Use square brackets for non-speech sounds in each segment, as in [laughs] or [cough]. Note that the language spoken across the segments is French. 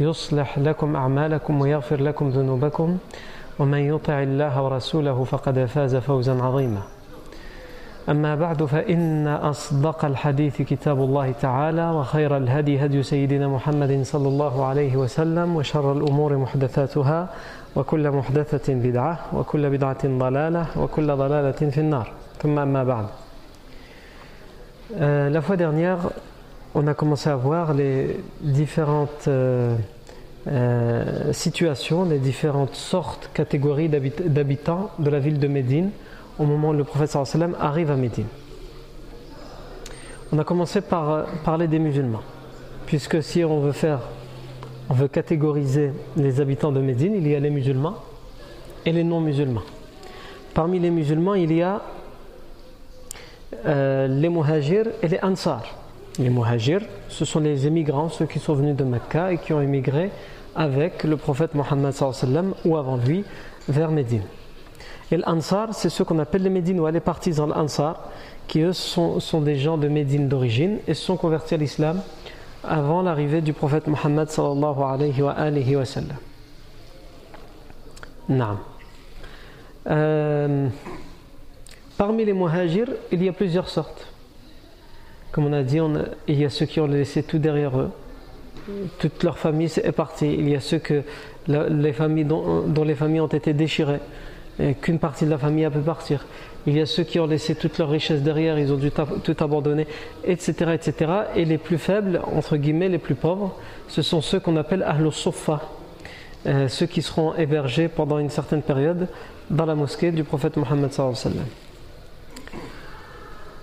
يصلح لكم أعمالكم ويغفر لكم ذنوبكم ومن يطع الله ورسوله فقد فاز فوزا عظيما. أما بعد فإن أصدق الحديث كتاب الله تعالى وخير الهدي هدي سيدنا محمد صلى الله عليه وسلم وشر الأمور محدثاتها وكل محدثة بدعة وكل بدعة ضلالة وكل ضلالة في النار. ثم أما بعد. Euh, la fois dernière, on a commencé à voir les différentes euh, euh, situations, les différentes sortes, catégories d'habitants de la ville de Médine au moment où le prophète sallam arrive à Médine. On a commencé par parler des musulmans, puisque si on veut faire, on veut catégoriser les habitants de Médine, il y a les musulmans et les non-musulmans. Parmi les musulmans, il y a euh, les muhajirs et les ansar. Les muhajirs, ce sont les émigrants, ceux qui sont venus de Mecca et qui ont émigré avec le prophète Mohammed ou avant lui vers Médine. Et l'Ansar, c'est ceux qu'on appelle les Médinois, les partisans l'Ansar, qui eux sont, des gens de Médine d'origine et se sont convertis à l'islam avant l'arrivée du prophète Mohammed sallallahu alayhi wa. Euh, Parmi les muhajirs, il y a plusieurs sortes. Comme on a dit, il y a ceux qui ont laissé tout derrière eux. Toute leur famille est partie. Il y a ceux que les familles dont, les familles ont été déchirées et qu'une partie de la famille a pu partir. Il y a ceux qui ont laissé toute leur richesse derrière, ils ont dû tout abandonner, etc., etc. Et les plus faibles, entre guillemets, les plus pauvres, ce sont ceux qu'on appelle Ahlus Sofa, euh, ceux qui seront hébergés pendant une certaine période dans la mosquée du prophète Mohammed.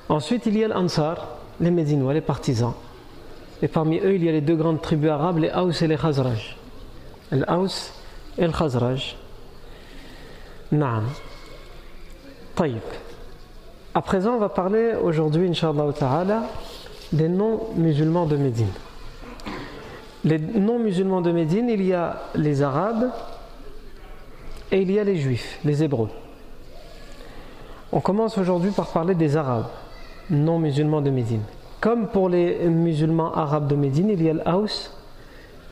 Ensuite, il y a l'Ansar, les Médinois, les partisans. Et parmi eux, il y a les deux grandes tribus arabes, les Haus et les Khazraj. L'Aus et le Khazraj. Naam. Taïb. À présent, on va parler aujourd'hui, Inch'Allah Ta'ala, des non-musulmans de Médine. Les non-musulmans de Médine, il y a les Arabes et il y a les Juifs, les Hébreux. On commence aujourd'hui par parler des Arabes non musulmans de Médine. Comme pour les musulmans arabes de Médine, il y a l'Aus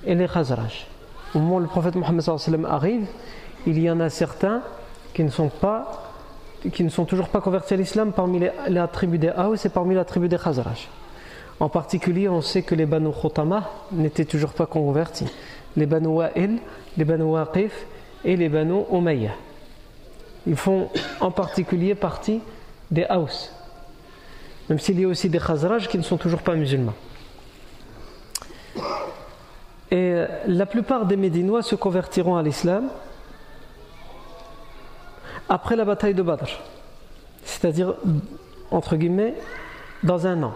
et les Khazraj. Au moment où le prophète Mohammed arrive, il y en a certains qui ne sont pas qui ne sont toujours pas convertis à l'islam parmi les, la tribu des Haus et parmi la tribu des Khazraj. En particulier, on sait que les Banu Khotama n'étaient toujours pas convertis. Les Banu Wa'il, les Banu Waqif et les Banu Umayya. Ils font en particulier partie des Haus même s'il y a aussi des Khazraj qui ne sont toujours pas musulmans. Et euh, la plupart des Médinois se convertiront à l'islam après la bataille de Badr, c'est-à-dire, entre guillemets, dans un an.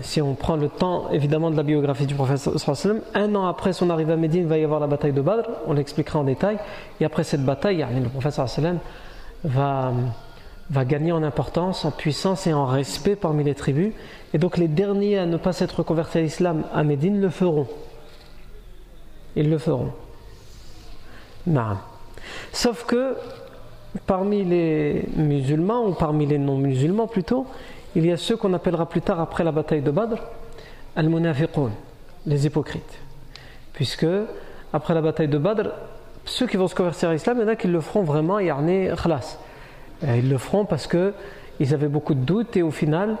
Si on prend le temps, évidemment, de la biographie du prophète, un an après son arrivée à Médine, il va y avoir la bataille de Badr, on l'expliquera en détail, et après cette bataille, le prophète va va gagner en importance, en puissance et en respect parmi les tribus. Et donc les derniers à ne pas s'être convertis à l'islam à Médine le feront. Ils le feront. Non. Sauf que parmi les musulmans, ou parmi les non-musulmans plutôt, il y a ceux qu'on appellera plus tard après la bataille de Badr, al-munafiqun, les hypocrites. Puisque après la bataille de Badr, ceux qui vont se convertir à l'islam, il y en a qui le feront vraiment, yarni khlas ils le feront parce qu'ils avaient beaucoup de doutes et au final,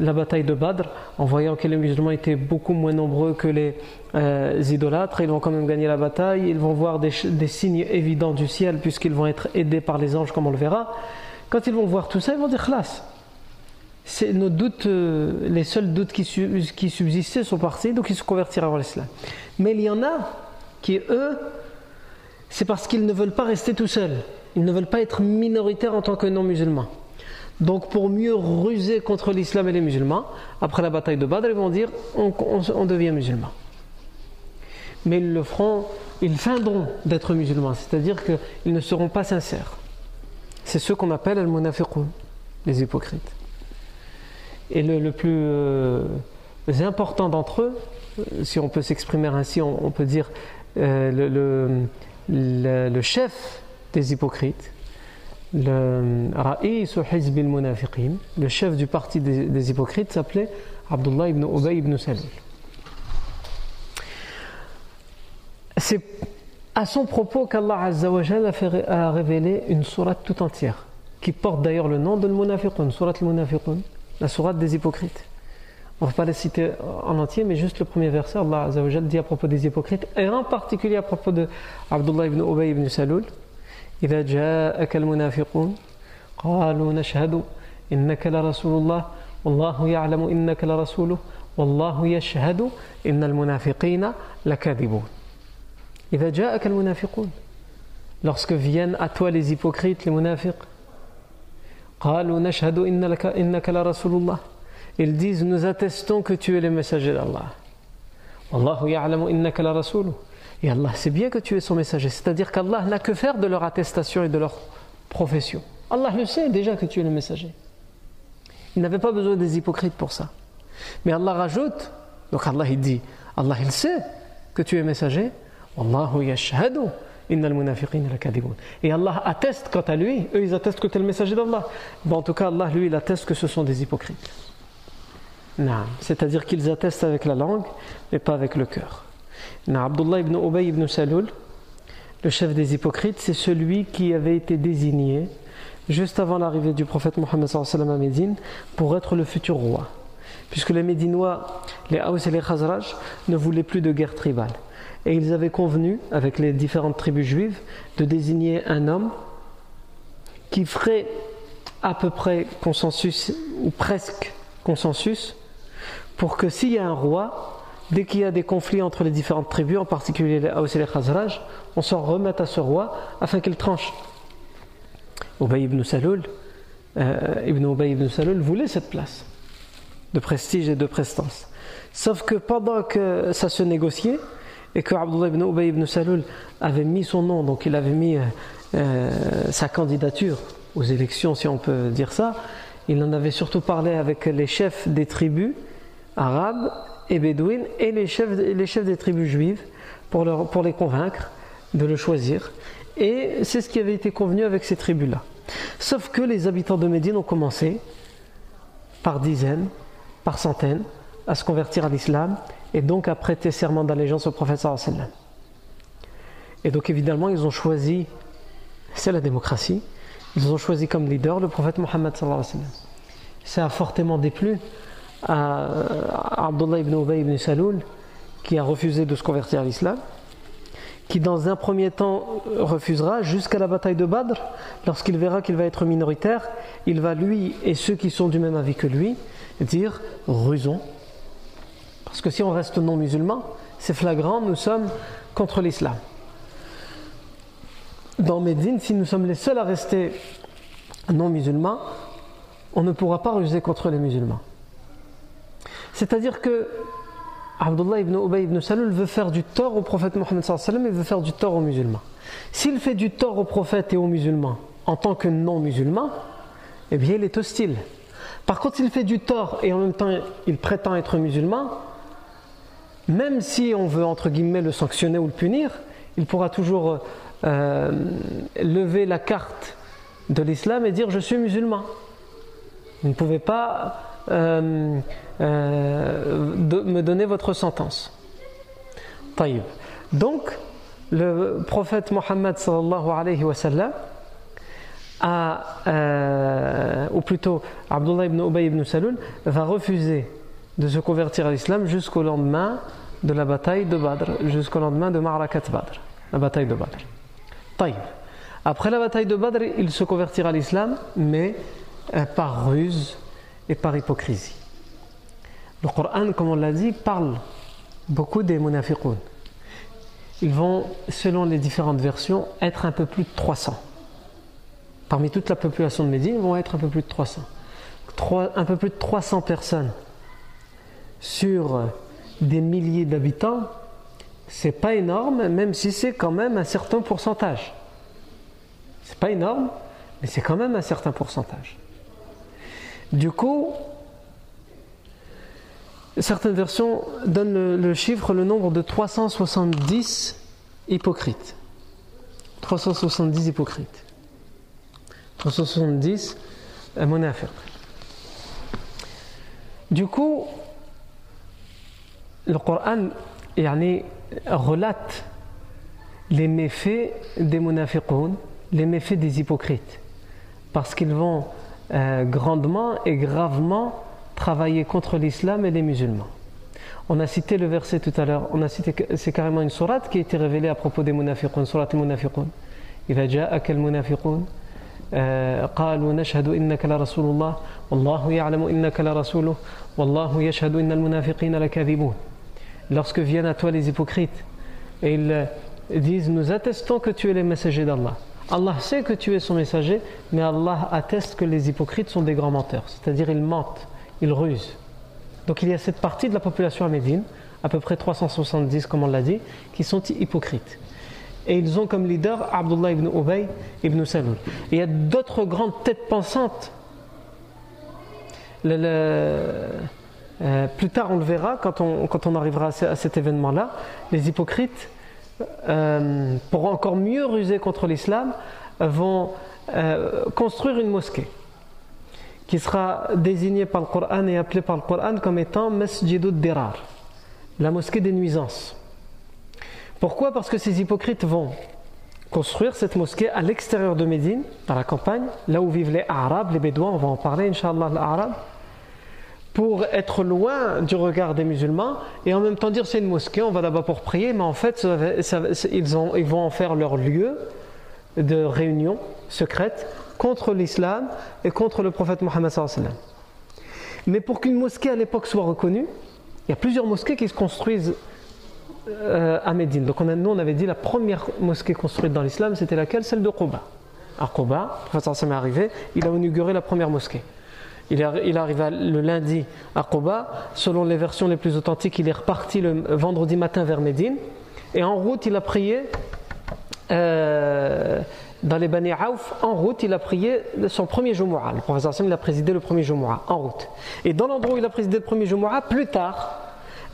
la bataille de Badr, en voyant que les musulmans étaient beaucoup moins nombreux que les euh, idolâtres, ils vont quand même gagner la bataille, ils vont voir des, signes évidents du ciel puisqu'ils vont être aidés par les anges comme on le verra. Quand ils vont voir tout ça, ils vont dire Khlas, nos doutes, euh, les seuls doutes qui, qui, subsistaient sont partis, donc ils se convertiront à l'islam. Mais il y en a qui, eux, c'est parce qu'ils ne veulent pas rester tout seuls. Ils ne veulent pas être minoritaires en tant que non-musulmans. Donc pour mieux ruser contre l'islam et les musulmans, après la bataille de Badr, ils vont dire on, devient musulman. Mais ils le feront, ils feindront d'être musulmans, c'est-à-dire qu'ils ne seront pas sincères. C'est ceux qu'on appelle al-munafiqun, les hypocrites. Et le, plus euh, important d'entre eux, si on peut s'exprimer ainsi, on, peut dire euh, le chef des hypocrites, le le chef du parti des, hypocrites s'appelait Abdullah ibn Ubay ibn Salul. C'est à son propos qu'Allah a révélé une sourate tout entière, qui porte d'ailleurs le nom de Munafiqun, sourate la sourate des hypocrites. On ne va pas la citer en entier, mais juste le premier verset, Allah dit à propos des hypocrites, et en particulier à propos de Abdullah ibn Ubay ibn Salul, إذا جاءك المنافقون قالوا نشهد إنك لرسول الله والله يعلم إنك لرسوله والله يشهد إن المنافقين لكاذبون. إذا جاءك المنافقون lorsque viennent à toi les hypocrites les munafiqs قالوا نشهد إنك, إنك لرسول الله. Ils disent nous attestons que tu es le messager d'Allah. والله يعلم إنك لرسوله. Et Allah sait bien que tu es son messager. C'est-à-dire qu'Allah n'a que faire de leur attestation et de leur profession. Allah le sait déjà que tu es le messager. Il n'avait pas besoin des hypocrites pour ça. Mais Allah rajoute, donc Allah il dit, Allah il sait que tu es messager. Et Allah atteste quant à lui, eux ils attestent que tu es le messager d'Allah. En tout cas, Allah lui il atteste que ce sont des hypocrites. C'est-à-dire qu'ils attestent avec la langue, mais pas avec le cœur. Abdullah ibn Ubay ibn Salul, le chef des hypocrites, c'est celui qui avait été désigné juste avant l'arrivée du prophète Mohammed à Médine pour être le futur roi. Puisque les Médinois, les Haus et les Khazraj ne voulaient plus de guerre tribale. Et ils avaient convenu, avec les différentes tribus juives, de désigner un homme qui ferait à peu près consensus, ou presque consensus, pour que s'il y a un roi, dès qu'il y a des conflits entre les différentes tribus, en particulier les Haus et les Khazraj, on s'en remet à ce roi afin qu'il tranche. Ubay ibn Salul, euh, ibn Ubay ibn Salul voulait cette place de prestige et de prestance. Sauf que pendant que ça se négociait, et que Abdullah ibn Ubay ibn Salul avait mis son nom, donc il avait mis euh, euh, sa candidature aux élections, si on peut dire ça, il en avait surtout parlé avec les chefs des tribus arabes et bédouines et les chefs, les chefs des tribus juives pour, leur, pour les convaincre de le choisir. Et c'est ce qui avait été convenu avec ces tribus-là. Sauf que les habitants de Médine ont commencé, par dizaines, par centaines, à se convertir à l'islam et donc à prêter serment d'allégeance au prophète. Et donc évidemment, ils ont choisi, c'est la démocratie, ils ont choisi comme leader le prophète Mohammed. Ça a fortement déplu à Abdullah ibn Ubay ibn Saloul, qui a refusé de se convertir à l'islam, qui dans un premier temps refusera jusqu'à la bataille de Badr, lorsqu'il verra qu'il va être minoritaire, il va lui et ceux qui sont du même avis que lui dire rusons. Parce que si on reste non musulman, c'est flagrant, nous sommes contre l'islam. Dans Médine, si nous sommes les seuls à rester non musulmans, on ne pourra pas ruser contre les musulmans. C'est-à-dire que Abdullah ibn Ubay ibn Salul veut faire du tort au prophète Mohammed et veut faire du tort aux musulmans. S'il fait du tort au prophète et aux musulmans en tant que non-musulman, eh bien il est hostile. Par contre, s'il fait du tort et en même temps il prétend être musulman, même si on veut entre guillemets le sanctionner ou le punir, il pourra toujours euh, lever la carte de l'islam et dire je suis musulman. Vous ne pouvez pas euh, euh, de me donner votre sentence. Taïb. Donc, le prophète Mohammed sallallahu alayhi wa sallam a, euh, ou plutôt Abdullah ibn Ubay ibn Salul va refuser de se convertir à l'islam jusqu'au lendemain de la bataille de Badr, jusqu'au lendemain de Ma'rakat Badr, la bataille de Badr. Taïb. Après la bataille de Badr, il se convertira à l'islam, mais par ruse et par hypocrisie. Le Coran, comme on l'a dit, parle beaucoup des munafiqun. Ils vont, selon les différentes versions, être un peu plus de 300. Parmi toute la population de Médine, ils vont être un peu plus de 300. un peu plus de 300 personnes sur des milliers d'habitants, c'est pas énorme, même si c'est quand même un certain pourcentage. C'est pas énorme, mais c'est quand même un certain pourcentage. Du coup, certaines versions donnent le, chiffre, le nombre de 370 hypocrites. 370 hypocrites. 370 monafir. Du coup, le Coran relate les méfaits des munafiqoun, les méfaits des hypocrites, parce qu'ils vont euh, grandement et gravement travailler contre l'islam et les musulmans. On a cité le verset tout à l'heure, on a cité c'est carrément une sourate qui a été révélée à propos des munafiqoun, sourate al-munafiqoun. إذا جاءك المنافقون قالوا نشهد إنك لرسول الله والله يعلم إنك لرسوله والله يشهد إن المنافقين لكاذبون lorsque viennent à toi les hypocrites et ils disent Nous attestons que tu es le messager d'Allah. Allah sait que tu es son messager, mais Allah atteste que les hypocrites sont des grands menteurs, c'est-à-dire ils mentent, ils rusent. Donc il y a cette partie de la population à Médine, à peu près 370 comme on l'a dit, qui sont hypocrites. Et ils ont comme leader Abdullah ibn Ubay ibn Salul. Et il y a d'autres grandes têtes pensantes. euh, plus tard, on le verra quand on, quand on arrivera à, cet événement-là. Les hypocrites, euh, pour encore mieux ruser contre l'islam, vont euh, construire une mosquée qui sera désignée par le Coran et appelée par le Coran comme étant Masjidud Dirar, la mosquée des nuisances. Pourquoi? Parce que ces hypocrites vont construire cette mosquée à l'extérieur de Médine, dans la campagne, là où vivent les Arabes, les Bédouins, on va en parler, Inch'Allah, les Arabes pour être loin du regard des musulmans et en même temps dire c'est une mosquée, on va là-bas pour prier, mais en fait ils, vont en faire leur lieu de réunion secrète contre l'islam et contre le prophète Mohammed. Mais pour qu'une mosquée à l'époque soit reconnue, il y a plusieurs mosquées qui se construisent euh, à Médine. Donc on nous on avait dit la première mosquée construite dans l'islam c'était laquelle? Celle de Quba. À Quba, le prophète est arrivé, il a inauguré la première mosquée. Il, arriva le lundi à Quba. Selon les versions les plus authentiques, il est reparti le vendredi matin vers Médine. Et en route, il a prié euh, dans les Bani Aouf. En route, il a prié son premier Jumu'ah. Le professeur Sam, il a présidé le premier Jumu'ah en route. Et dans l'endroit où il a présidé le premier Jumu'ah, plus tard,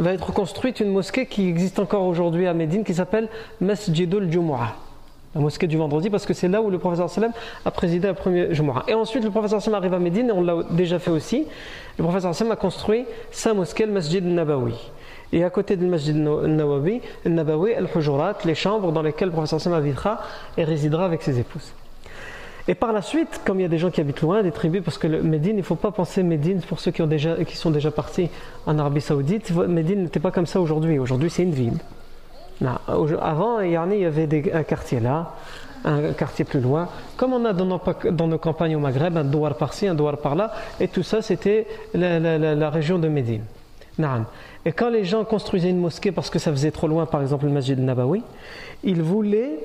va être construite une mosquée qui existe encore aujourd'hui à Médine qui s'appelle Masjidul Jumu'ah la mosquée du vendredi, parce que c'est là où le professeur sallam a présidé le premier Jumu'ah. Et ensuite, le professeur sallam arrive à Médine, et on l'a déjà fait aussi. Le professeur sallam a construit sa mosquée, le Masjid Nabawi. Et à côté du Masjid Nabawi, le Nabawi, al-Hujurat, les chambres dans lesquelles le professeur sallam habitera et résidera avec ses épouses. Et par la suite, comme il y a des gens qui habitent loin, des tribus, parce que le Médine, il ne faut pas penser Médine pour ceux qui, qui sont déjà partis en Arabie Saoudite. Médine n'était pas comme ça aujourd'hui. Aujourd'hui, c'est une ville. Avant, il y avait un quartier là, un quartier plus loin, comme on a dans nos, campagnes au Maghreb, un douar par-ci, un douar par-là, et tout ça c'était la, région de Médine. Et quand les gens construisaient une mosquée parce que ça faisait trop loin, par exemple le Masjid Nabawi, ils voulaient,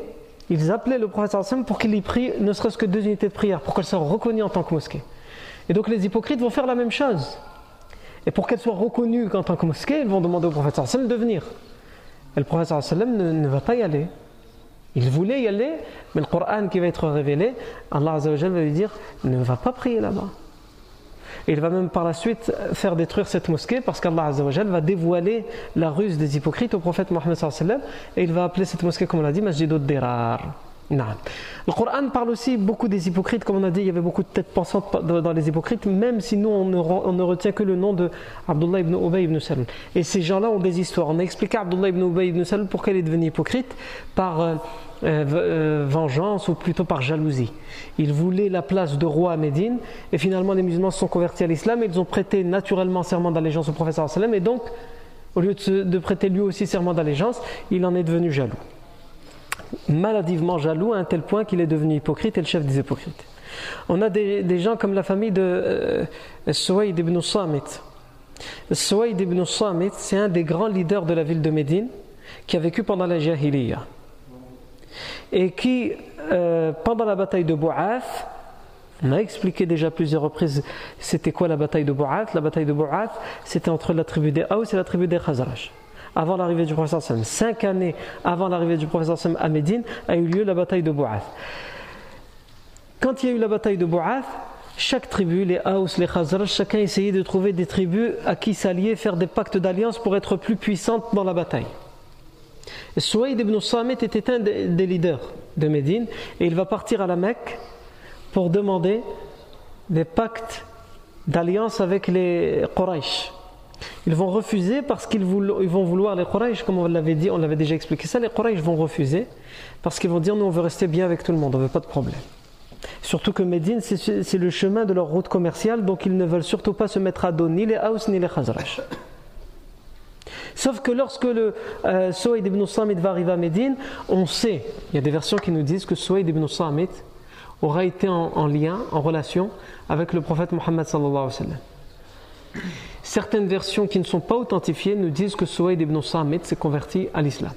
ils appelaient le prophète pour qu'il y prie ne serait-ce que deux unités de prière, pour qu'elle soit reconnue en tant que mosquée. Et donc les hypocrites vont faire la même chose. Et pour qu'elle soit reconnue en tant que mosquée, ils vont demander au prophète de venir. Et le prophète sallam ne, ne va pas y aller. Il voulait y aller, mais le Coran qui va être révélé, Allah va lui dire ne va pas prier là-bas. Il va même par la suite faire détruire cette mosquée parce qu'Allah va dévoiler la ruse des hypocrites au prophète Mohammed et il va appeler cette mosquée, comme on l'a dit, Masjidud Dirar. Le Coran parle aussi beaucoup des hypocrites, comme on a dit, il y avait beaucoup de têtes pensantes dans les hypocrites, même si nous on ne, retient que le nom de Abdullah ibn Ubay ibn Salul. Et ces gens-là ont des histoires. On a expliqué à Abdullah ibn Ubay ibn Salul pourquoi il est devenu hypocrite par euh, euh, euh, vengeance ou plutôt par jalousie. Il voulait la place de roi à Médine et finalement les musulmans se sont convertis à l'islam et ils ont prêté naturellement serment d'allégeance au professeur et donc au lieu de prêter lui aussi serment d'allégeance, il en est devenu jaloux maladivement jaloux à un tel point qu'il est devenu hypocrite et le chef des hypocrites. On a des, gens comme la famille de euh, ibn Samit. Suwaid ibn Samit, c'est un des grands leaders de la ville de Médine qui a vécu pendant la Jahiliya et qui, euh, pendant la bataille de Bou'ath, on a expliqué déjà plusieurs reprises c'était quoi la bataille de Bou'ath. La bataille de Bou'ath, c'était entre la tribu des Haus et la tribu des Khazraj. Avant l'arrivée du professeur Sam, cinq années avant l'arrivée du professeur Sam à Médine, a eu lieu la bataille de Bou'ath. Quand il y a eu la bataille de Bou'ath, chaque tribu, les Haus, les Khazraj, chacun essayait de trouver des tribus à qui s'allier, faire des pactes d'alliance pour être plus puissantes dans la bataille. Souaïd ibn Samit était un des leaders de Médine et il va partir à la Mecque pour demander des pactes d'alliance avec les Quraysh. Ils vont refuser parce qu'ils vont vouloir les Quraysh, comme on l'avait dit, on l'avait déjà expliqué ça, les Quraysh vont refuser parce qu'ils vont dire nous on veut rester bien avec tout le monde, on veut pas de problème. Surtout que Médine c'est le chemin de leur route commerciale, donc ils ne veulent surtout pas se mettre à dos ni les Haus ni les Khazraj. Sauf que lorsque le euh, ibn Samit va arriver à Médine, on sait, il y a des versions qui nous disent que Souaïd ibn Samit aura été en, lien, en relation avec le prophète Mohammed Certaines versions qui ne sont pas authentifiées nous disent que Souaïd ibn Samit s'est converti à l'islam.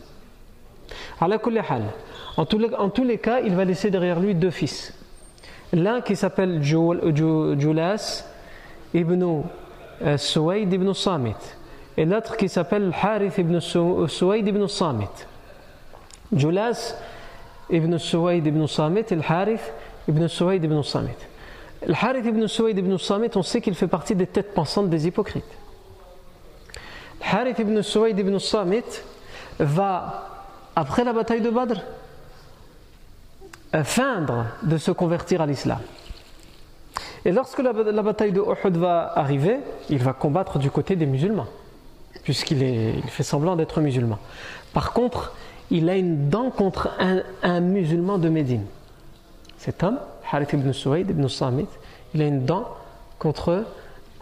En tous, les, en tous les cas, il va laisser derrière lui deux fils. L'un qui s'appelle Julas ibn euh, Souaïd ibn Samit et l'autre qui s'appelle Harith ibn Suwaid ibn Samit. Julas ibn Suwaid ibn Samit et Harith ibn Suwaid ibn Samit. Le Harith ibn Suwaid ibn Samit, on sait qu'il fait partie des têtes pensantes des hypocrites. Le Harith ibn Suwaid ibn Samit va, après la bataille de Badr, feindre de se convertir à l'islam. Et lorsque la, bataille de Uhud va arriver, il va combattre du côté des musulmans puisqu'il il fait semblant d'être musulman. Par contre, il a une dent contre un, musulman de Médine. Cet homme, Harith ibn Suwaid ibn Samit, il a une dent contre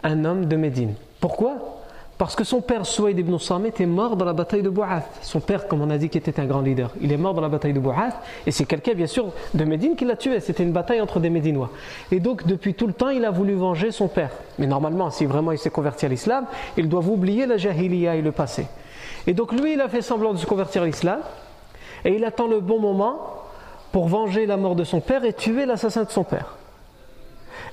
un homme de Médine. Pourquoi? Parce que son père Souaïd ibn Samit est mort dans la bataille de Bou'ath. Son père, comme on a dit, qui était un grand leader, il est mort dans la bataille de Bou'ath. Et c'est quelqu'un, bien sûr, de Médine qui l'a tué. C'était une bataille entre des Médinois. Et donc, depuis tout le temps, il a voulu venger son père. Mais normalement, si vraiment il s'est converti à l'islam, il doit oublier la jahiliya et le passé. Et donc, lui, il a fait semblant de se convertir à l'islam. Et il attend le bon moment pour venger la mort de son père et tuer l'assassin de son père.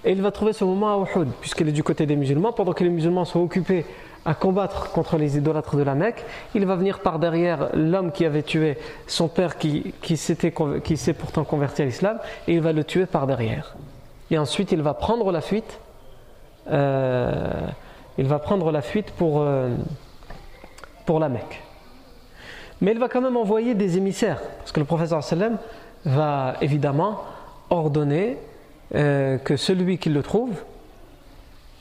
Et il va trouver ce moment à Uhud, puisqu'il est du côté des musulmans, pendant que les musulmans sont occupés à combattre contre les idolâtres de la Mecque, il va venir par derrière l'homme qui avait tué son père qui, qui s'est pourtant converti à l'islam et il va le tuer par derrière. Et ensuite il va prendre la fuite. Euh, il va prendre la fuite pour, euh, pour la Mecque. Mais il va quand même envoyer des émissaires, parce que le professeur sallam va évidemment ordonner euh, que celui qui le trouve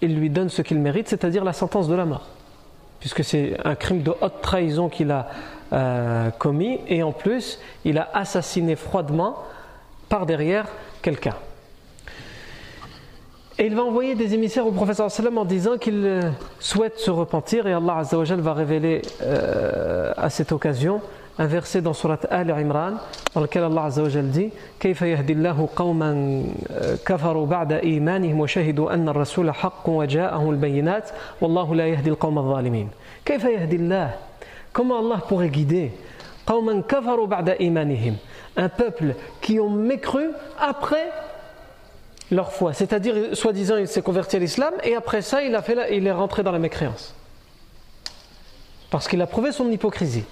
il lui donne ce qu'il mérite, c'est-à-dire la sentence de la mort. Puisque c'est un crime de haute trahison qu'il a euh, commis, et en plus, il a assassiné froidement par derrière quelqu'un. Et il va envoyer des émissaires au professeur sallam en disant qu'il euh, souhaite se repentir, et Allah va révéler à cette occasion un verset dans Surat Al Imran dans lequel Allah Azza wa Jal dit كيف يهدي الله قوما كفروا بعد إيمانهم وشهدوا أن الرسول حق وجاءهم البينات والله لا يهدي القوم الظالمين كيف يهدي الله Comment Allah pourrait guider قوما كفروا بعد إيمانهم un peuple qui ont mécru après leur foi c'est-à-dire soi-disant il s'est converti à l'islam et après ça il, a fait la, il est rentré dans la mécréance parce qu'il a prouvé son hypocrisie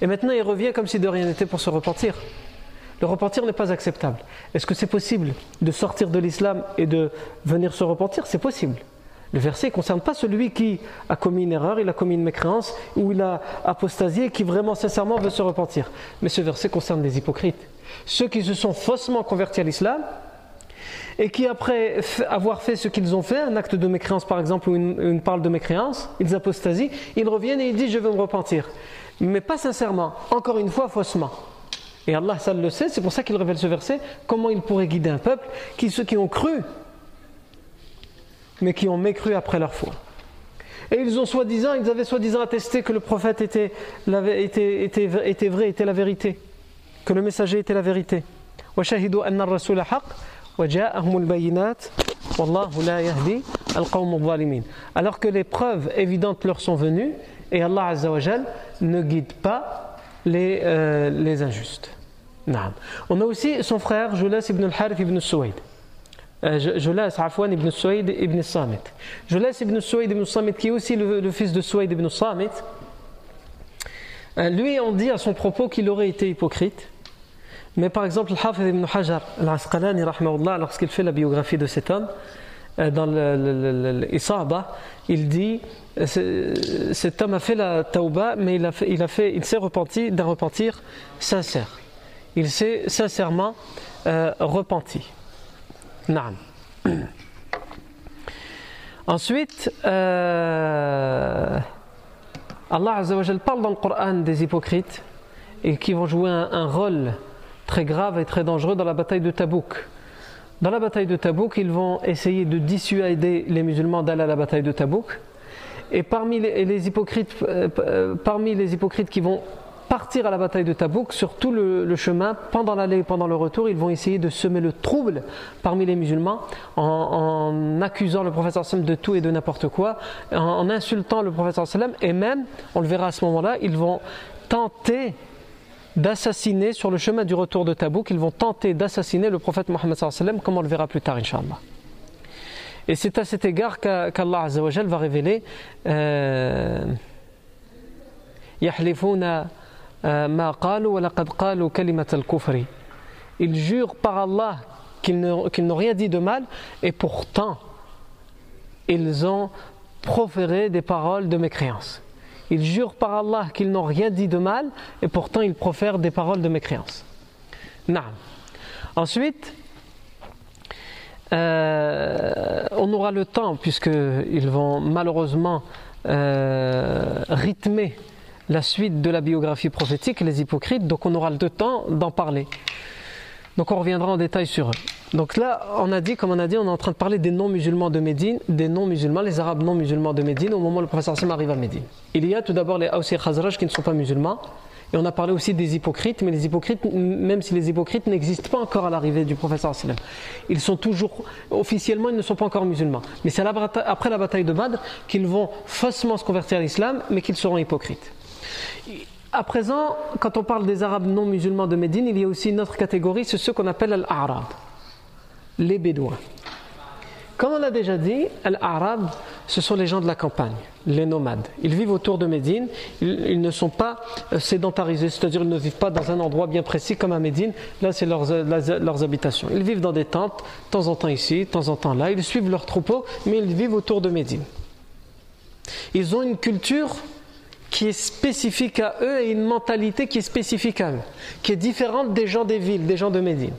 et maintenant il revient comme si de rien n'était pour se repentir. Le repentir n'est pas acceptable. Est-ce que c'est possible de sortir de l'islam et de venir se repentir? C'est possible. Le verset ne concerne pas celui qui a commis une erreur, il a commis une mécréance, ou il a apostasié et qui vraiment sincèrement veut se repentir. Mais ce verset concerne les hypocrites. Ceux qui se sont faussement convertis à l'islam et qui après avoir fait ce qu'ils ont fait, un acte de mécréance par exemple, ou une, une de mécréance, ils apostasient, ils reviennent et ils disent je veux me repentir mais pas sincèrement, encore une fois faussement. Et Allah, ça le sait, c'est pour ça qu'il révèle ce verset, comment il pourrait guider un peuple, qui ceux qui ont cru, mais qui ont mécru après leur foi. Et ils ont soi-disant, ils avaient soi-disant attesté que le prophète était, était, vrai, était la vérité, que le messager était la vérité. Alors que les preuves évidentes leur sont venues et Allah Azzawajal ne guide pas les, euh, les injustes. On a aussi son frère Julas ibn al-Harith ibn Suwaid. Euh, Julas Afwan ibn Suwaid ibn Samit. Julas ibn Suwaid ibn Samit, qui est aussi le, fils de Suwaid ibn Samit, euh, lui, on dit à son propos qu'il aurait été hypocrite. Mais par exemple, le Hafiz ibn Hajar al-Asqalani, lorsqu'il fait la biographie de cet homme, dans l'Isaba, il dit cet homme a fait la tauba, mais il, a fait, il, a fait, il s'est repenti d'un repentir sincère. Il s'est sincèrement euh, repenti. Naam. [clears throat] Ensuite, euh, Allah Azzawajal parle dans le Coran des hypocrites et qui vont jouer un, un, rôle très grave et très dangereux dans la bataille de Tabouk. Dans la bataille de Tabouk, ils vont essayer de dissuader les musulmans d'aller à la bataille de Tabouk. Et parmi les, hypocrites, euh, euh, parmi les hypocrites qui vont partir à la bataille de Tabouk, sur tout le, chemin, pendant l'aller et pendant le retour, ils vont essayer de semer le trouble parmi les musulmans en, accusant le professeur sallam de tout et de n'importe quoi, en, insultant le professeur sallam, et même, on le verra à ce moment-là, ils vont tenter d'assassiner sur le chemin du retour de Tabouk, ils vont tenter d'assassiner le prophète Mohammed sallam, comme on le verra plus tard, Inch'Allah. Et c'est à cet égard qu'Allah va révéler euh, euh, Ils jurent par Allah qu'ils n'ont rien dit de mal et pourtant ils ont proféré des paroles de mécréance. Ils jurent par Allah qu'ils n'ont rien dit de mal et pourtant ils profèrent des paroles de mécréance. Ensuite, euh, on aura le temps, puisqu'ils vont malheureusement euh, rythmer la suite de la biographie prophétique, les hypocrites, donc on aura le temps d'en parler. Donc on reviendra en détail sur eux. Donc là, on a dit, comme on a dit, on est en train de parler des non-musulmans de Médine, des non-musulmans, les arabes non-musulmans de Médine, au moment où le professeur Hassim arrive à Médine. Il y a tout d'abord les Aws et Khazraj qui ne sont pas musulmans, et on a parlé aussi des hypocrites, mais les hypocrites, même si les hypocrites n'existent pas encore à l'arrivée du professeur ils sont toujours, officiellement, ils ne sont pas encore musulmans. Mais c'est après la bataille de Badr qu'ils vont faussement se convertir à l'islam, mais qu'ils seront hypocrites. À présent, quand on parle des arabes non musulmans de Médine, il y a aussi une autre catégorie, c'est ceux qu'on appelle al-Arab, les Bédouins. Comme on l'a déjà dit, Al-Arab, ce sont les gens de la campagne, les nomades. Ils vivent autour de Médine, ils, ne sont pas euh, sédentarisés, c'est-à-dire ils ne vivent pas dans un endroit bien précis comme à Médine, là c'est leurs, euh, leurs, habitations. Ils vivent dans des tentes, de temps en temps ici, de temps en temps là, ils suivent leurs troupeaux, mais ils vivent autour de Médine. Ils ont une culture qui est spécifique à eux et une mentalité qui est spécifique à eux, qui est différente des gens des villes, des gens de Médine.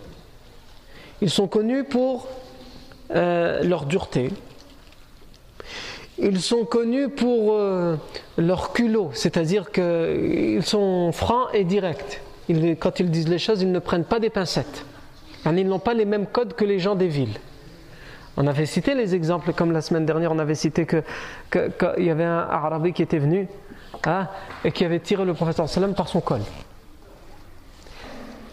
Ils sont connus pour euh, leur dureté. Ils sont connus pour euh, leur culot, c'est-à-dire qu'ils sont francs et directs. quand ils disent les choses, ils ne prennent pas des pincettes. Ils n'ont pas les mêmes codes que les gens des villes. On avait cité les exemples, comme la semaine dernière, on avait cité qu'il y avait un Arabe qui était venu hein, et qui avait tiré le prophète sallam par son col.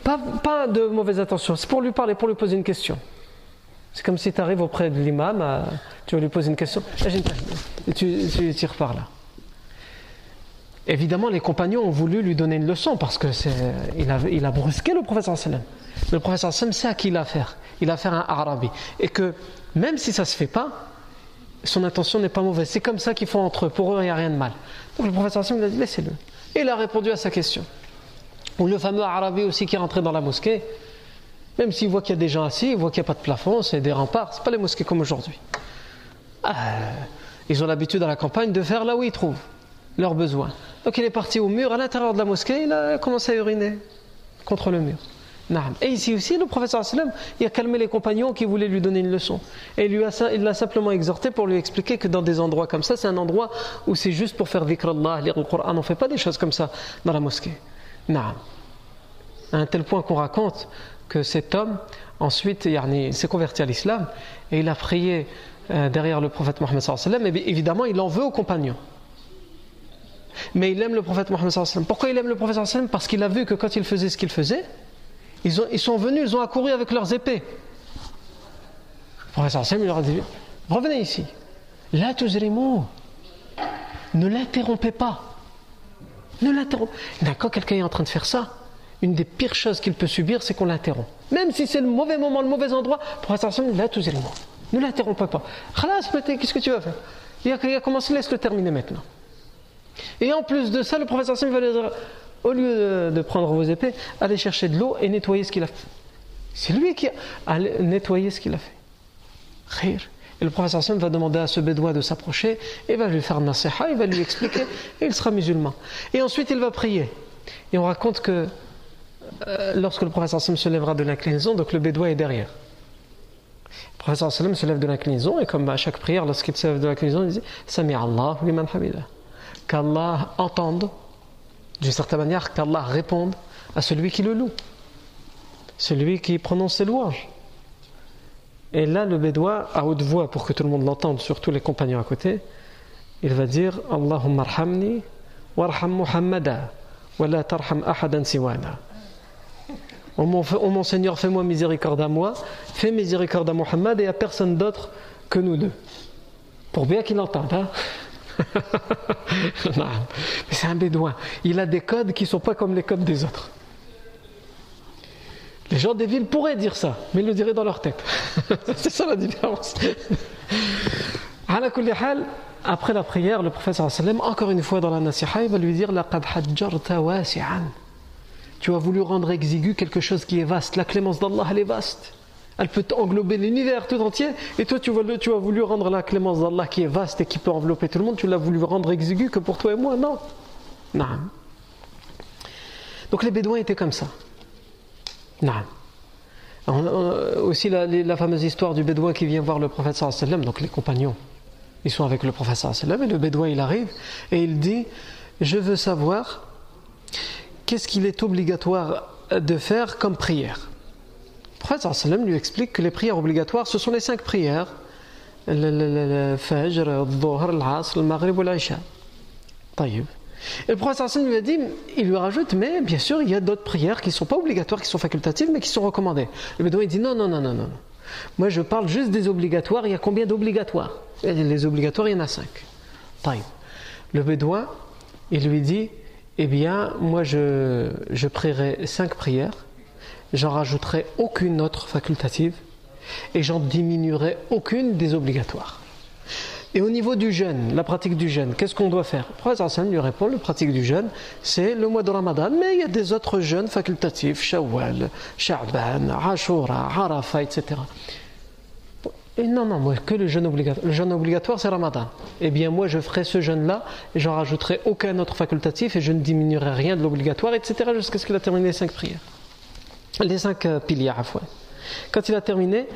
Pas, pas de mauvaise intention, c'est pour lui parler, pour lui poser une question. C'est comme si tu arrives auprès de l'imam, euh, tu vas lui poser une question, et tu, tu tires par là. Évidemment, les compagnons ont voulu lui donner une leçon parce que il a, brusqué le professeur sallam. Le professeur sallam sait à qui il a affaire. Il a affaire à un arabe. Et que même si ça ne se fait pas, son intention n'est pas mauvaise. C'est comme ça qu'ils font entre eux. Pour eux, il n'y a rien de mal. Donc le professeur sallam a dit laissez-le. Et il a répondu à sa question. Ou le fameux arabe aussi qui est rentré dans la mosquée. Même s'il voit qu'il y a des gens assis, il voit qu'il n'y a pas de plafond, c'est des remparts, ce pas les mosquées comme aujourd'hui. Ah, ils ont l'habitude à la campagne de faire là où ils trouvent leurs besoins. Donc il est parti au mur, à l'intérieur de la mosquée, il a commencé à uriner contre le mur. Et ici aussi, le professeur il a calmé les compagnons qui voulaient lui donner une leçon. Et il l'a simplement exhorté pour lui expliquer que dans des endroits comme ça, c'est un endroit où c'est juste pour faire dhikr Allah, lire le Coran. On ne fait pas des choses comme ça dans la mosquée. À un tel point qu'on raconte que cet homme, ensuite, s'est converti à l'islam et il a prié euh, derrière le prophète Mohammed sallam, et évidemment, il en veut aux compagnons. Mais il aime le prophète Mohammed sallam. Pourquoi il aime le prophète sallam? Parce qu'il a vu que quand il faisait ce qu'il faisait, ils, ont, ils sont venus, ils ont accouru avec leurs épées. professeur Hassan leur a dit Revenez ici. La tuzrimu. Ne l'interrompez pas. Ne l'interrompez Quand quelqu'un est en train de faire ça, une des pires choses qu'il peut subir, c'est qu'on l'interrompt. Même si c'est le mauvais moment, le mauvais endroit, professeur Hassan, la tuzrimu. Ne l'interrompez pas. Khalas, qu'est-ce que tu vas faire? Il a, commencé, laisse le terminer maintenant. Et en plus de ça, le professeur Hassan va lui dire au lieu de, prendre vos épées, allez chercher de l'eau et nettoyer ce qu'il a fait. C'est lui qui a nettoyé ce qu'il a fait. Et le professeur Sam va demander à ce bédouin de s'approcher et va lui faire nasiha, il va lui expliquer et il sera musulman. Et ensuite il va prier. Et on raconte que euh, lorsque le professeur Sam se lèvera de l'inclinaison, donc le bédouin est derrière. Le professeur Sam se lève de l'inclinaison et comme à chaque prière, lorsqu'il se lève de l'inclinaison, il dit Sami Allah liman hamida. Qu'Allah entende d'une certaine manière, qu'Allah réponde à celui qui le loue, celui qui prononce ses louanges. Et là, le bédouin, à haute voix, pour que tout le monde l'entende, surtout les compagnons à côté, il va dire Allahumma arhamni warham Muhammada wa la tarham ahadan siwana. Oh mon, Seigneur, fais-moi miséricorde à moi, fais miséricorde à Muhammad et à personne d'autre que nous deux. Pour bien qu'il entende. Hein [laughs] Mais c'est un bédouin. Il a des codes qui ne sont pas comme les codes des autres. Les gens des villes pourraient dire ça, mais ils le diraient dans leur tête. [laughs] c'est ça la différence. [laughs] Après la prière, le prophète encore une fois dans la nasiha, il va lui dire Tu as voulu rendre exigu quelque chose qui est vaste. La clémence d'Allah, elle est vaste. Elle peut englober l'univers tout entier. Et toi, tu, as voulu rendre la clémence d'Allah qui est vaste et qui peut envelopper tout le monde, tu l'as voulu rendre exigu que pour toi et moi. Non. Non. Donc les Bédouins étaient comme ça. Non. Aussi la, fameuse histoire du Bédouin qui vient voir le prophète sallam, donc les compagnons. Ils sont avec le prophète sallam et le Bédouin il arrive et il dit Je veux savoir qu'est-ce qu'il est obligatoire de faire comme prière? Le prophète lui explique que les prières obligatoires, ce sont les cinq prières le Fajr, le l'Asr, le Maghrib ou l'Aisha. Et le prophète lui dit, il lui rajoute, mais bien sûr, il y a d'autres prières qui ne sont pas obligatoires, qui sont facultatives, mais qui sont recommandées. Le bédouin dit, non, non, non, non, non. Moi, je parle juste des obligatoires. Il y a combien d'obligatoires? Les obligatoires, il y en a cinq. Le bédouin, il lui dit, eh bien, moi, je, je prierai cinq prières j'en rajouterai aucune autre facultative et j'en diminuerai aucune des obligatoires. Et au niveau du jeûne, la pratique du jeûne, qu'est-ce qu'on doit faire? Le prophète lui répond, la pratique du jeûne, c'est le mois de Ramadan, mais il y a des autres jeûnes facultatifs, Shawwal, Sha'ban, Ashura, Arafah, etc. Et non, non, moi, que le jeûne obligatoire. Le jeûne obligatoire, c'est Ramadan. Eh bien, moi, je ferai ce jeûne-là, et j'en rajouterai aucun autre facultatif, et je ne diminuerai rien de l'obligatoire, etc., jusqu'à ce qu'il a terminé les cinq prières les cinq euh, piliers à fois. Quand il a terminé,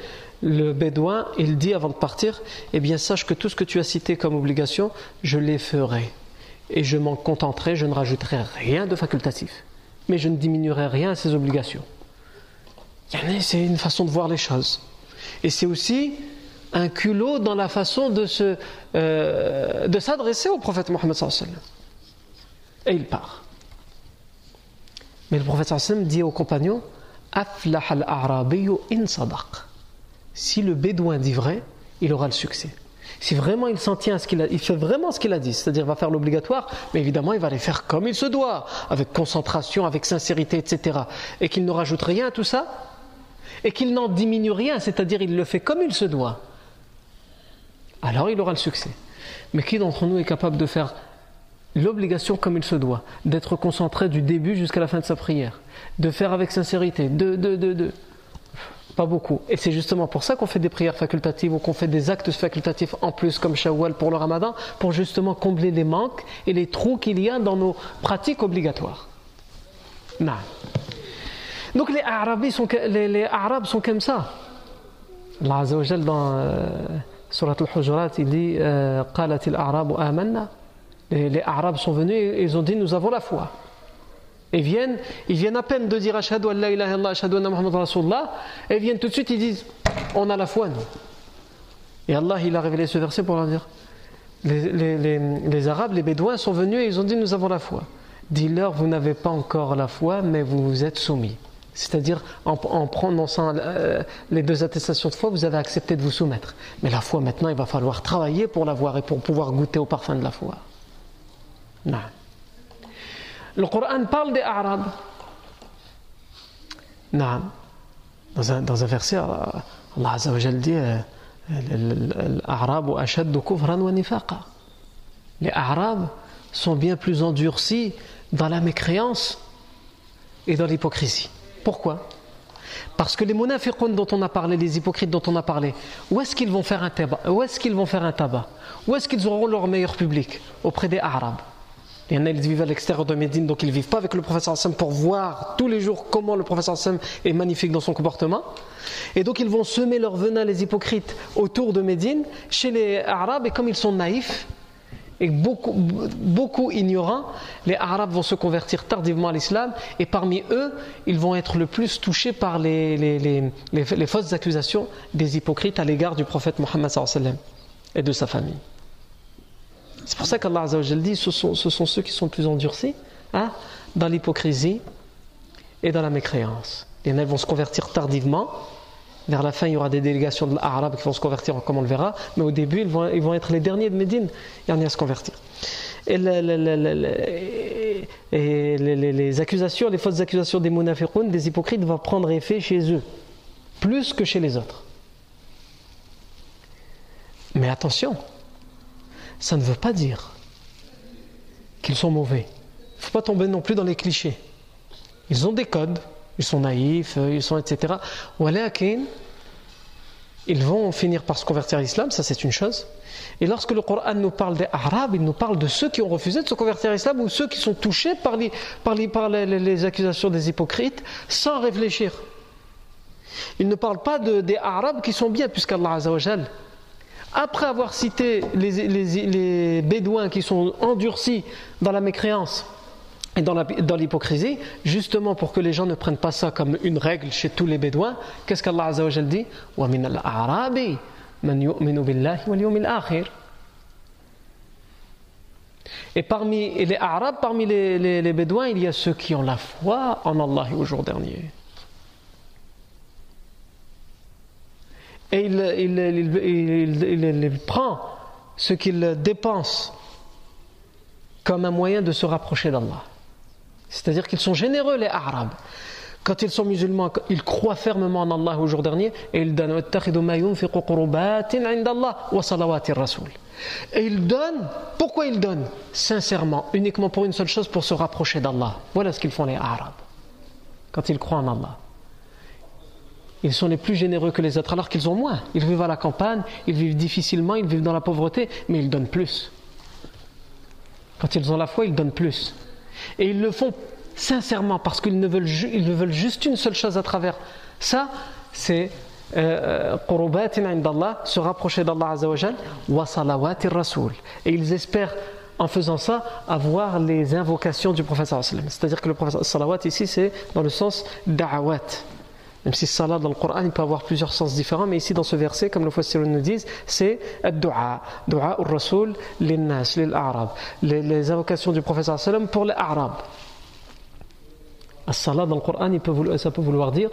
le bédouin, il dit avant de partir, eh bien sache que tout ce que tu as cité comme obligation, je les ferai. Et je m'en contenterai, je ne rajouterai rien de facultatif. Mais je ne diminuerai rien à ces obligations. C'est une façon de voir les choses. Et c'est aussi un culot dans la façon de, euh, s'adresser au prophète Mohammed Et il part. Mais le prophète dit aux compagnons, si le bédouin dit vrai, il aura le succès. Si vraiment il s'en tient à ce qu'il a, il fait vraiment ce qu'il a dit, c'est-à-dire va faire l'obligatoire, mais évidemment il va les faire comme il se doit, avec concentration, avec sincérité, etc. Et qu'il ne rajoute rien à tout ça, et qu'il n'en diminue rien, c'est-à-dire il le fait comme il se doit, alors il aura le succès. Mais qui d'entre nous est capable de faire l'obligation comme il se doit, d'être concentré du début jusqu'à la fin de sa prière, de faire avec sincérité, de, de, de, de. Pas beaucoup. Et c'est justement pour ça qu'on fait des prières facultatives ou qu'on fait des actes facultatifs en plus comme Shawwal pour le Ramadan, pour justement combler les manques et les trous qu'il y a dans nos pratiques obligatoires. Non. Donc les Arabes sont, les, Arabes sont comme ça. Allah Azzawajal dans euh, Surat al-Hujurat, il dit euh, les, les, Arabes sont venus et ils ont dit Nous avons la foi. Ils viennent, ils viennent à peine de dire Ashhadu an la ilaha illallah, Ashhadu anna Muhammad Rasulullah, et ils viennent tout de suite, ils disent On a la foi, nous. Et Allah, il a révélé ce verset pour leur dire les, les, les, Arabes, les Bédouins sont venus et ils ont dit Nous avons la foi. Dis-leur, vous n'avez pas encore la foi, mais vous vous êtes soumis. C'est-à-dire, en, prononçant euh, les deux attestations de foi, vous avez accepté de vous soumettre. Mais la foi, maintenant, il va falloir travailler pour l'avoir et pour pouvoir goûter au parfum de la foi. Non. Le Coran parle des Arabes. Non. Dans un, verset, Allah Azza dit euh, Les Arabes sont bien plus endurcis dans la mécréance et dans l'hypocrisie. Pourquoi? Parce que les munafiqun dont on a parlé, les hypocrites dont on a parlé, où est-ce qu'ils vont faire un tabac? Où est-ce qu'ils vont faire un tabac? Où est-ce qu'ils auront leur meilleur public? Auprès des Arabes. Il y en a, ils vivent à l'extérieur de Médine, donc ils ne vivent pas avec le professeur Hassan pour voir tous les jours comment le professeur Hassan est magnifique dans son comportement. Et donc ils vont semer leur venin, les hypocrites, autour de Médine, chez les Arabes, et comme ils sont naïfs, et beaucoup, beaucoup ignorants, les Arabes vont se convertir tardivement à l'islam et parmi eux, ils vont être le plus touchés par les, les, les, fausses accusations des hypocrites à l'égard du prophète Mohammed et de sa famille. C'est pour ça qu'Allah dit ce sont, ce sont ceux qui sont plus endurcis hein, dans l'hypocrisie et dans la mécréance. Et elles vont se convertir tardivement vers la fin, il y aura des délégations de l'arabe qui vont se convertir, comme on le verra, mais au début, ils vont, être les derniers de Médine et à se convertir. Et, les, accusations, les fausses accusations des munafiqun, des hypocrites, vont prendre effet chez eux, plus que chez les autres. Mais attention, ça ne veut pas dire qu'ils sont mauvais. Il ne faut pas tomber non plus dans les clichés. Ils ont des codes, ils sont naïfs, euh, ils sont etc. Ils vont finir par se convertir à l'islam, ça c'est une chose. Et lorsque le Coran nous parle des Arabes, il nous parle de ceux qui ont refusé de se convertir à l'islam ou ceux qui sont touchés par les, par les, accusations des hypocrites sans réfléchir. Il ne parle pas de, des Arabes qui sont bien, puisqu'Allah Azzawajal, après avoir cité les, les Bédouins qui sont endurcis dans la mécréance, et dans l'hypocrisie, justement pour que les gens ne prennent pas ça comme une règle chez tous les Bédouins, qu'est-ce qu'Allah Azzawajal dit? Et parmi les Arabes, parmi les, Bédouins, il y a ceux qui ont la foi en Allah au jour dernier. Et il prend ce qu'il dépense comme un moyen de se rapprocher d'Allah. C'est-à-dire qu'ils sont généreux, les Arabes. Quand ils sont musulmans, ils croient fermement en Allah au jour dernier et ils donnent. Et ils donnent, pourquoi ils donnent? Sincèrement, uniquement pour une seule chose, pour se rapprocher d'Allah. Voilà ce qu'ils font les Arabes, quand ils croient en Allah. Ils sont les plus généreux que les autres, alors qu'ils ont moins. Ils vivent à la campagne, ils vivent difficilement, ils vivent dans la pauvreté, mais ils donnent plus. Quand ils ont la foi, ils donnent plus. Et ils le font sincèrement parce qu'ils ne veulent, ils veulent juste une seule chose à travers ça, c'est euh, euh, se rapprocher d'Allah Azzawajal, wa salawatir rasoul. Et ils espèrent en faisant ça avoir les invocations du prophète C'est-à-dire que le prophète salawat ici c'est dans le sens da'awat. Même si salat dans le Coran, il peut avoir plusieurs sens différents, mais ici dans ce verset, comme le Fassirun nous disent, c'est dua, dua au Rasoul, nas, les Arabes, les invocations du prophète sallam pour les Arabes. As-salat dans le Coran, il peut, ça peut vouloir dire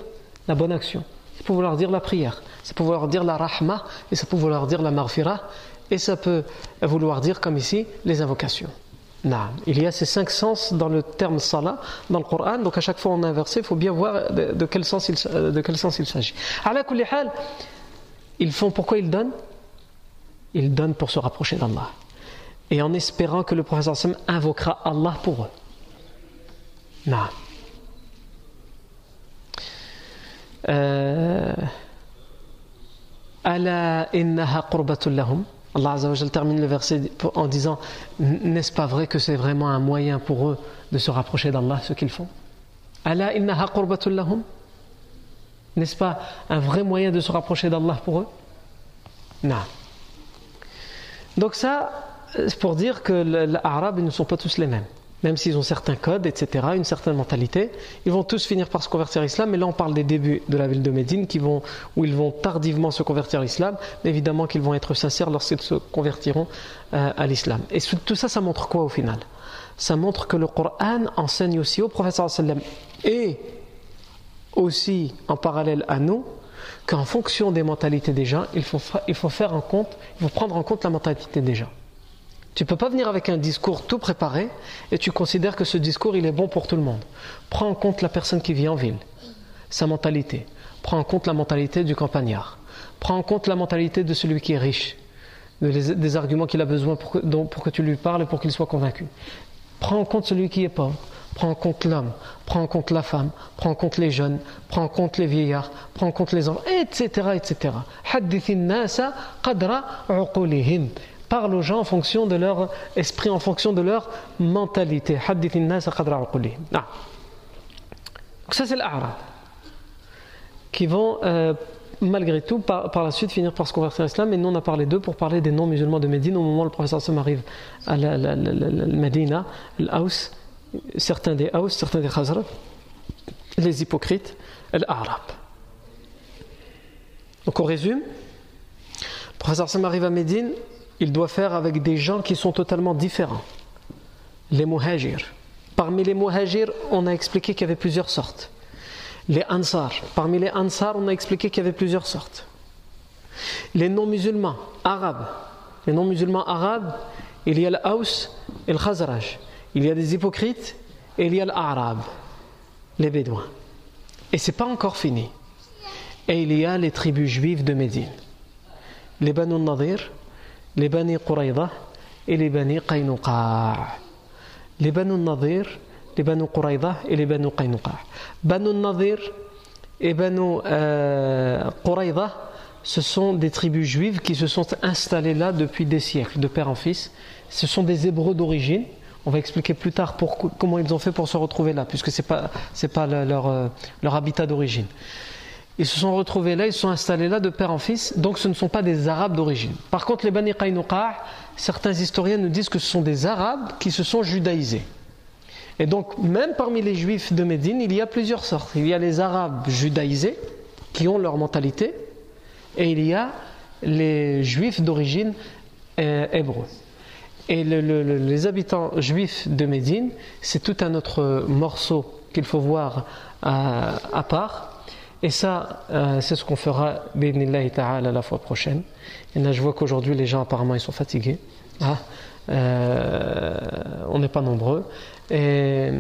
la bonne action, ça peut vouloir dire la prière, ça peut vouloir dire la rahma, et ça peut vouloir dire la marfira, et ça peut vouloir dire, comme ici, les invocations. Il y a ces cinq sens dans le terme salat dans le Coran, donc à chaque fois on a un verset, il faut bien voir de, quel sens il, de quel sens s'agit. Ils font pourquoi ils donnent? Ils donnent pour se rapprocher d'Allah. Et en espérant que le Sam invoquera Allah pour eux. Non. Euh, Allah Azzawajal termine le verset en disant N'est-ce pas vrai que c'est vraiment un moyen pour eux de se rapprocher d'Allah, ce qu'ils font? Allah N'est-ce pas un vrai moyen de se rapprocher d'Allah pour eux? Non. Donc, ça, c'est pour dire que les Arabes ne sont pas tous les mêmes même s'ils ont certains codes, etc., une certaine mentalité, ils vont tous finir par se convertir à l'islam. Mais là, on parle des débuts de la ville de Médine, qui vont, où ils vont tardivement se convertir à l'islam. Mais évidemment qu'ils vont être sincères lorsqu'ils se convertiront euh, à l'islam. Et tout ça, ça montre quoi au final? Ça montre que le Coran enseigne aussi au professeur et aussi en parallèle à nous qu'en fonction des mentalités des gens, il faut, il faut faire en compte, il faut prendre en compte la mentalité des gens. Tu peux pas venir avec un discours tout préparé et tu considères que ce discours il est bon pour tout le monde. Prends en compte la personne qui vit en ville, sa mentalité. Prends en compte la mentalité du campagnard. Prends en compte la mentalité de celui qui est riche, des arguments qu'il a besoin pour que, pour que tu lui parles et pour qu'il soit convaincu. Prends en compte celui qui est pauvre. Prends en compte l'homme, prends en compte la femme, prends en compte les jeunes, prends en compte les vieillards, prends en compte les enfants, etc. etc. Parle aux gens en fonction de leur esprit, en fonction de leur mentalité. Ah. Donc ça c'est l'ara. Qui vont euh, malgré tout par, la suite finir par se convertir à l'islam. Mais nous on a parlé d'eux pour parler des non-musulmans de Médine. Au moment où le professeur Sam arrive à la, la, Médina, l'Aus, certains des Aus, certains des Khazraj, les hypocrites, l'Arab. Donc on résume. Le professeur Sam arrive à Médine, il doit faire avec des gens qui sont totalement différents. Les muhajirs. Parmi les muhajirs, on a expliqué qu'il y avait plusieurs sortes. Les ansar. Parmi les ansar, on a expliqué qu'il y avait plusieurs sortes. Les non-musulmans arabes. Les non-musulmans arabes, il y a l'Aus et le Khazraj il y a des hypocrites et il y a l'arabe, les bédouins. Et c'est pas encore fini. Et il y a les tribus juives de Médine. Les Banu Nadir, les Bani Quraïda et les Bani Qaynuqa. Les Banu Nadir, les Banu Quraïda et les Banu Qaynuqa. Banu Nadir et Banu euh, ce sont des tribus juives qui se sont installées là depuis des siècles, de père en fils. Ce sont des Hébreux d'origine on va expliquer plus tard comment ils ont fait pour se retrouver là, puisque ce n'est pas, pas leur, euh, leur habitat d'origine. Ils se sont retrouvés là, ils se sont installés là de père en fils, donc ce ne sont pas des Arabes d'origine. Par contre, les Bani Qaynuqa, certains historiens nous disent que ce sont des Arabes qui se sont judaïsés. Et donc, même parmi les Juifs de Médine, il y a plusieurs sortes. Il y a les Arabes judaïsés, qui ont leur mentalité, et il y a les Juifs d'origine euh, hébreu. Et les habitants juifs de Médine, c'est tout un autre morceau qu'il faut voir à, part. Et ça, euh, c'est ce qu'on fera, ta'ala, la fois prochaine. Et là, je vois qu'aujourd'hui, les gens, apparemment, ils sont fatigués. Ah, euh, on n'est pas nombreux. Et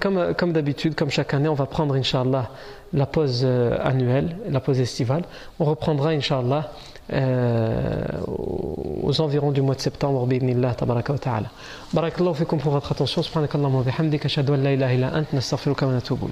comme, comme d'habitude, comme chaque année, on va prendre, Inch'Allah, la pause euh, annuelle, la pause estivale. On reprendra, Inch'Allah, aux environs du mois de septembre bi'idnillah tabaraka wa ta'ala barakallahu fikum pour votre attention subhanakallahumma wa bihamdika ashhadu an la ilaha illa ant nastaghfiruka wa natubu